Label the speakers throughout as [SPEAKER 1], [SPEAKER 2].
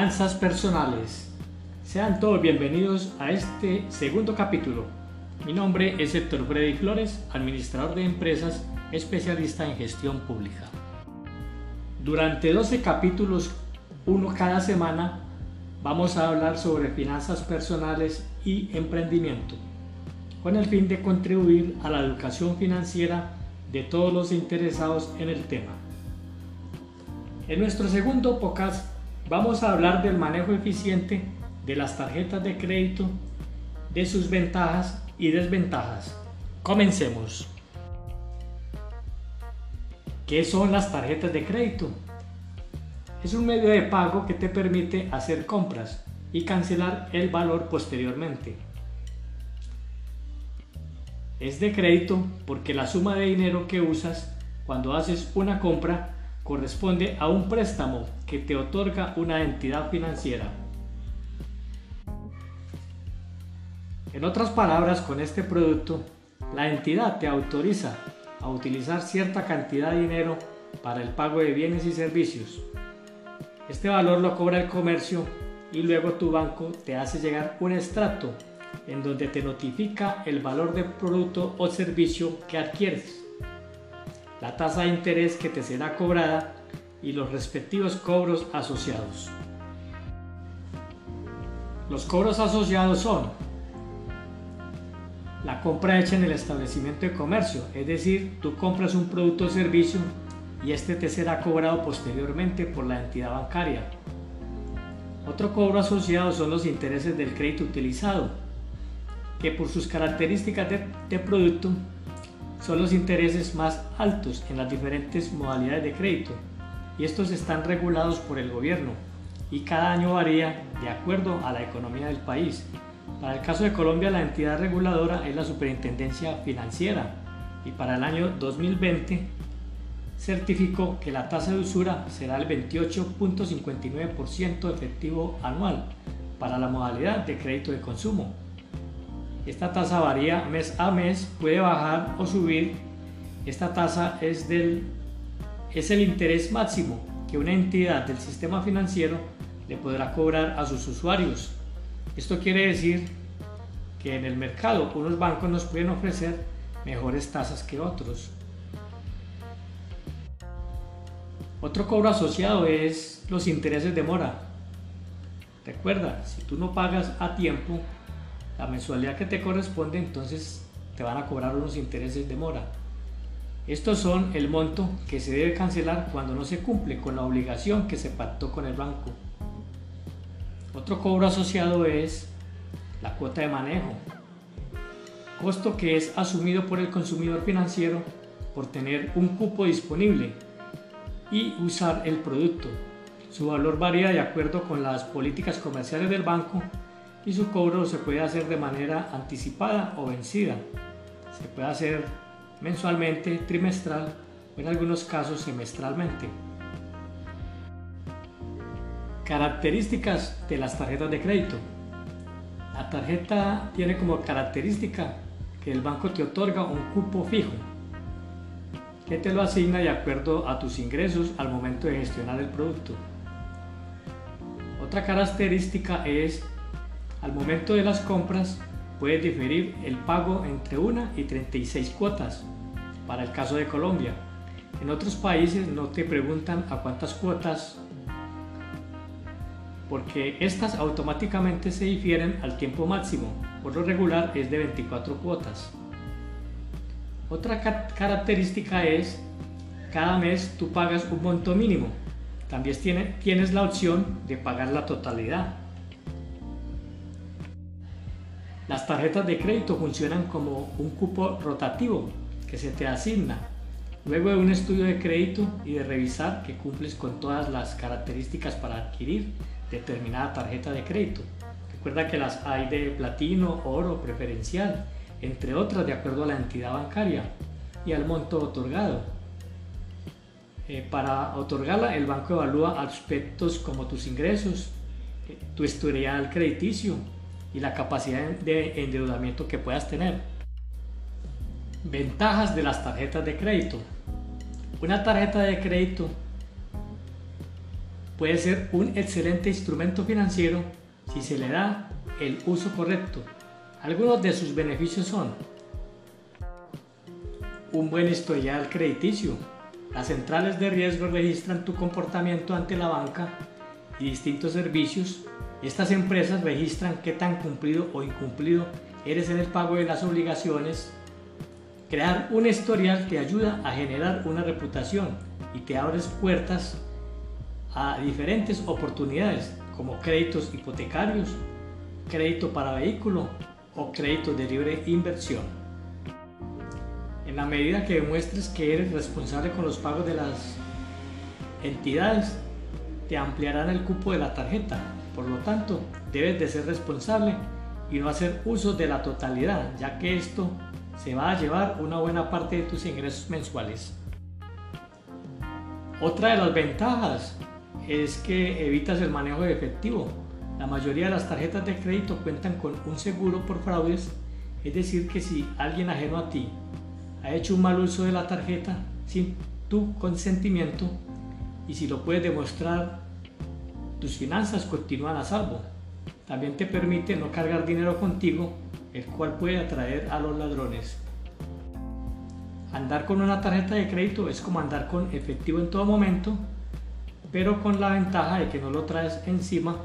[SPEAKER 1] Finanzas personales. Sean todos bienvenidos a este segundo capítulo. Mi nombre es Héctor Freddy Flores, administrador de empresas, especialista en gestión pública. Durante 12 capítulos, uno cada semana, vamos a hablar sobre finanzas personales y emprendimiento, con el fin de contribuir a la educación financiera de todos los interesados en el tema. En nuestro segundo podcast vamos a hablar del manejo eficiente de las tarjetas de crédito, de sus ventajas y desventajas. Comencemos. ¿Qué son las tarjetas de crédito? Es un medio de pago que te permite hacer compras y cancelar el valor posteriormente. Es de crédito porque la suma de dinero que usas cuando haces una compra corresponde a un préstamo que te otorga una entidad financiera. En otras palabras, con este producto, la entidad te autoriza a utilizar cierta cantidad de dinero para el pago de bienes y servicios. Este valor lo cobra el comercio y luego tu banco te hace llegar un extracto en donde te notifica el valor del producto o servicio que adquieres la tasa de interés que te será cobrada y los respectivos cobros asociados. Los cobros asociados son la compra hecha en el establecimiento de comercio, es decir, tú compras un producto o servicio y este te será cobrado posteriormente por la entidad bancaria. Otro cobro asociado son los intereses del crédito utilizado, que por sus características de, de producto son los intereses más altos en las diferentes modalidades de crédito y estos están regulados por el gobierno y cada año varía de acuerdo a la economía del país. Para el caso de Colombia la entidad reguladora es la Superintendencia Financiera y para el año 2020 certificó que la tasa de usura será el 28.59% efectivo anual para la modalidad de crédito de consumo esta tasa varía mes a mes, puede bajar o subir. Esta tasa es, del, es el interés máximo que una entidad del sistema financiero le podrá cobrar a sus usuarios. Esto quiere decir que en el mercado unos bancos nos pueden ofrecer mejores tasas que otros. Otro cobro asociado es los intereses de mora. Recuerda, si tú no pagas a tiempo, la mensualidad que te corresponde, entonces te van a cobrar unos intereses de mora. Estos son el monto que se debe cancelar cuando no se cumple con la obligación que se pactó con el banco. Otro cobro asociado es la cuota de manejo, costo que es asumido por el consumidor financiero por tener un cupo disponible y usar el producto. Su valor varía de acuerdo con las políticas comerciales del banco y su cobro se puede hacer de manera anticipada o vencida. Se puede hacer mensualmente, trimestral o en algunos casos semestralmente. Características de las tarjetas de crédito. La tarjeta tiene como característica que el banco te otorga un cupo fijo que te lo asigna de acuerdo a tus ingresos al momento de gestionar el producto. Otra característica es al momento de las compras puede diferir el pago entre 1 y 36 cuotas, para el caso de Colombia. En otros países no te preguntan a cuántas cuotas, porque estas automáticamente se difieren al tiempo máximo, por lo regular es de 24 cuotas. Otra característica es, cada mes tú pagas un monto mínimo, también tienes la opción de pagar la totalidad. Las tarjetas de crédito funcionan como un cupo rotativo que se te asigna luego de un estudio de crédito y de revisar que cumples con todas las características para adquirir determinada tarjeta de crédito. Recuerda que las hay de platino, oro, preferencial, entre otras de acuerdo a la entidad bancaria y al monto otorgado. Eh, para otorgarla, el banco evalúa aspectos como tus ingresos, eh, tu historial crediticio, y la capacidad de endeudamiento que puedas tener. Ventajas de las tarjetas de crédito. Una tarjeta de crédito puede ser un excelente instrumento financiero si se le da el uso correcto. Algunos de sus beneficios son un buen historial crediticio. Las centrales de riesgo registran tu comportamiento ante la banca y distintos servicios. Estas empresas registran qué tan cumplido o incumplido eres en el pago de las obligaciones. Crear un historial te ayuda a generar una reputación y te abres puertas a diferentes oportunidades como créditos hipotecarios, crédito para vehículo o crédito de libre inversión. En la medida que demuestres que eres responsable con los pagos de las entidades, te ampliarán el cupo de la tarjeta. Por lo tanto, debes de ser responsable y no hacer uso de la totalidad, ya que esto se va a llevar una buena parte de tus ingresos mensuales. Otra de las ventajas es que evitas el manejo de efectivo. La mayoría de las tarjetas de crédito cuentan con un seguro por fraudes, es decir, que si alguien ajeno a ti ha hecho un mal uso de la tarjeta sin tu consentimiento y si lo puedes demostrar, tus finanzas continúan a salvo. También te permite no cargar dinero contigo, el cual puede atraer a los ladrones. Andar con una tarjeta de crédito es como andar con efectivo en todo momento, pero con la ventaja de que no lo traes encima.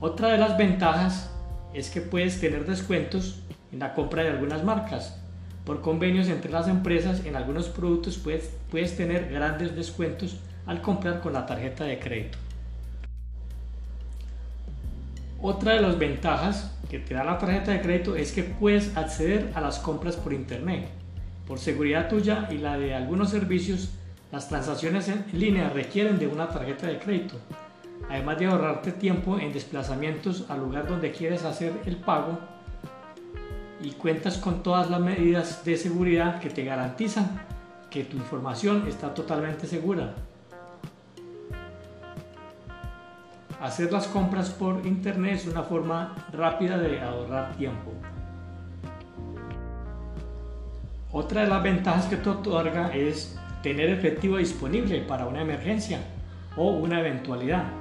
[SPEAKER 1] Otra de las ventajas es que puedes tener descuentos en la compra de algunas marcas. Por convenios entre las empresas en algunos productos puedes, puedes tener grandes descuentos al comprar con la tarjeta de crédito. Otra de las ventajas que te da la tarjeta de crédito es que puedes acceder a las compras por internet. Por seguridad tuya y la de algunos servicios, las transacciones en línea requieren de una tarjeta de crédito, además de ahorrarte tiempo en desplazamientos al lugar donde quieres hacer el pago y cuentas con todas las medidas de seguridad que te garantizan que tu información está totalmente segura. Hacer las compras por internet es una forma rápida de ahorrar tiempo. Otra de las ventajas que te otorga es tener efectivo disponible para una emergencia o una eventualidad.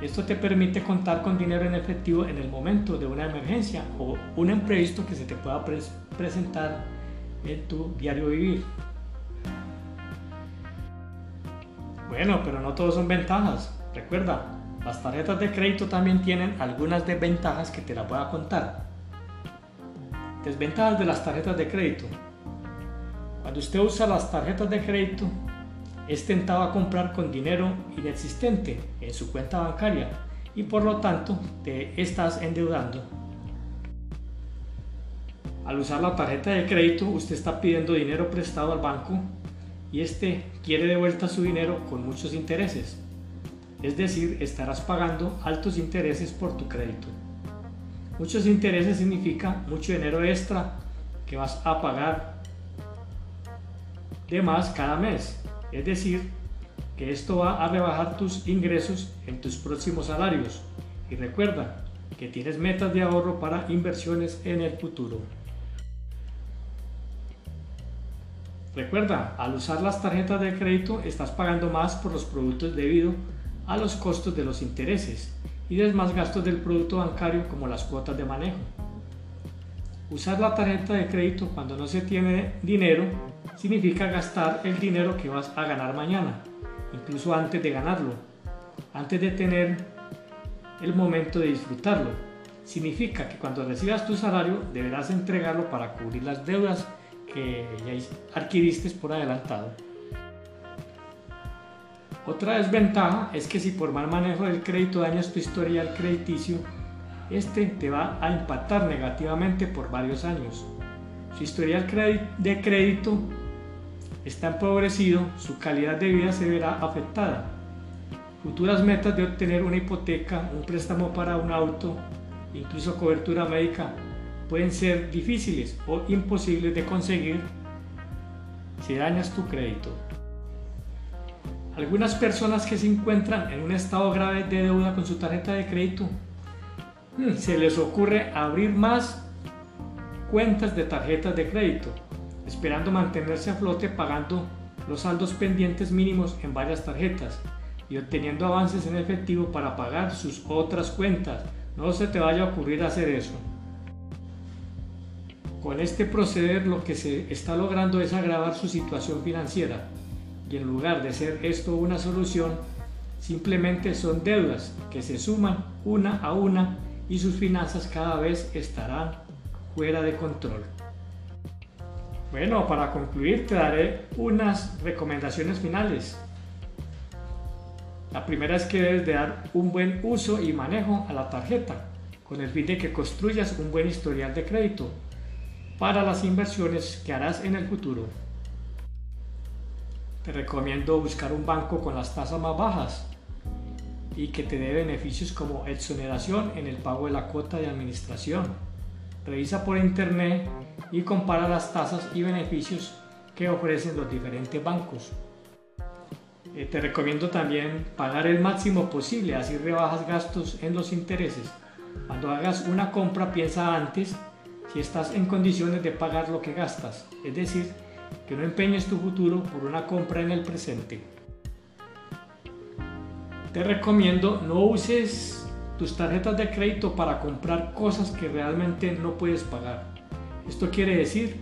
[SPEAKER 1] Esto te permite contar con dinero en efectivo en el momento de una emergencia o un imprevisto que se te pueda presentar en tu diario vivir. Bueno, pero no todos son ventajas. Recuerda, las tarjetas de crédito también tienen algunas desventajas que te las voy a contar. Desventajas de las tarjetas de crédito. Cuando usted usa las tarjetas de crédito, es tentado a comprar con dinero inexistente en su cuenta bancaria y por lo tanto te estás endeudando. Al usar la tarjeta de crédito, usted está pidiendo dinero prestado al banco y este quiere de vuelta su dinero con muchos intereses. Es decir, estarás pagando altos intereses por tu crédito. Muchos intereses significa mucho dinero extra que vas a pagar de más cada mes. Es decir, que esto va a rebajar tus ingresos en tus próximos salarios. Y recuerda que tienes metas de ahorro para inversiones en el futuro. Recuerda, al usar las tarjetas de crédito estás pagando más por los productos debido a los costos de los intereses y demás gastos del producto bancario como las cuotas de manejo. Usar la tarjeta de crédito cuando no se tiene dinero significa gastar el dinero que vas a ganar mañana, incluso antes de ganarlo, antes de tener el momento de disfrutarlo. Significa que cuando recibas tu salario deberás entregarlo para cubrir las deudas que ya adquiriste por adelantado. Otra desventaja es que si por mal manejo del crédito dañas tu historial crediticio, este te va a impactar negativamente por varios años. Su historial de crédito está empobrecido, su calidad de vida se verá afectada. Futuras metas de obtener una hipoteca, un préstamo para un auto, incluso cobertura médica, pueden ser difíciles o imposibles de conseguir si dañas tu crédito. Algunas personas que se encuentran en un estado grave de deuda con su tarjeta de crédito, se les ocurre abrir más cuentas de tarjetas de crédito, esperando mantenerse a flote pagando los saldos pendientes mínimos en varias tarjetas y obteniendo avances en efectivo para pagar sus otras cuentas. No se te vaya a ocurrir hacer eso. Con este proceder lo que se está logrando es agravar su situación financiera y en lugar de ser esto una solución, simplemente son deudas que se suman una a una y sus finanzas cada vez estarán fuera de control. Bueno, para concluir te daré unas recomendaciones finales. La primera es que debes de dar un buen uso y manejo a la tarjeta con el fin de que construyas un buen historial de crédito para las inversiones que harás en el futuro. Te recomiendo buscar un banco con las tasas más bajas y que te dé beneficios como exoneración en el pago de la cuota de administración. Revisa por internet y compara las tasas y beneficios que ofrecen los diferentes bancos. Eh, te recomiendo también pagar el máximo posible, así rebajas gastos en los intereses. Cuando hagas una compra piensa antes si estás en condiciones de pagar lo que gastas, es decir, que no empeñes tu futuro por una compra en el presente. Te recomiendo no uses tus tarjetas de crédito para comprar cosas que realmente no puedes pagar. Esto quiere decir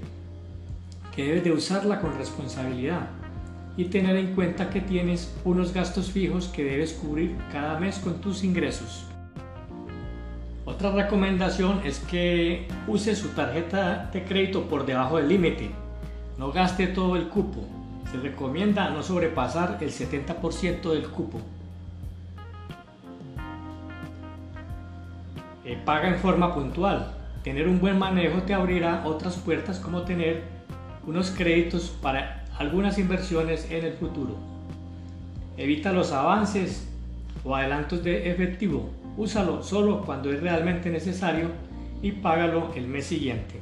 [SPEAKER 1] que debes de usarla con responsabilidad y tener en cuenta que tienes unos gastos fijos que debes cubrir cada mes con tus ingresos. Otra recomendación es que use su tarjeta de crédito por debajo del límite. No gaste todo el cupo. Se recomienda no sobrepasar el 70% del cupo. Eh, paga en forma puntual. Tener un buen manejo te abrirá otras puertas como tener unos créditos para algunas inversiones en el futuro. Evita los avances o adelantos de efectivo úsalo solo cuando es realmente necesario y págalo el mes siguiente.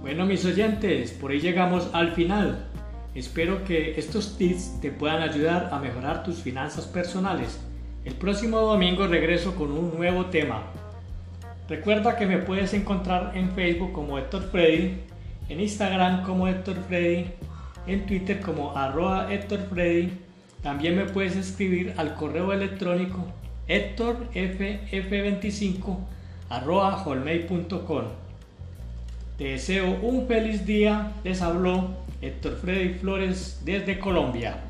[SPEAKER 1] Bueno mis oyentes, por ahí llegamos al final. Espero que estos tips te puedan ayudar a mejorar tus finanzas personales. El próximo domingo regreso con un nuevo tema. Recuerda que me puedes encontrar en Facebook como Héctor Freddy, en Instagram como Héctor Freddy, en Twitter como arroba Héctor Freddy. También me puedes escribir al correo electrónico héctorff25 arroba Te deseo un feliz día. Les habló Héctor Freddy Flores desde Colombia.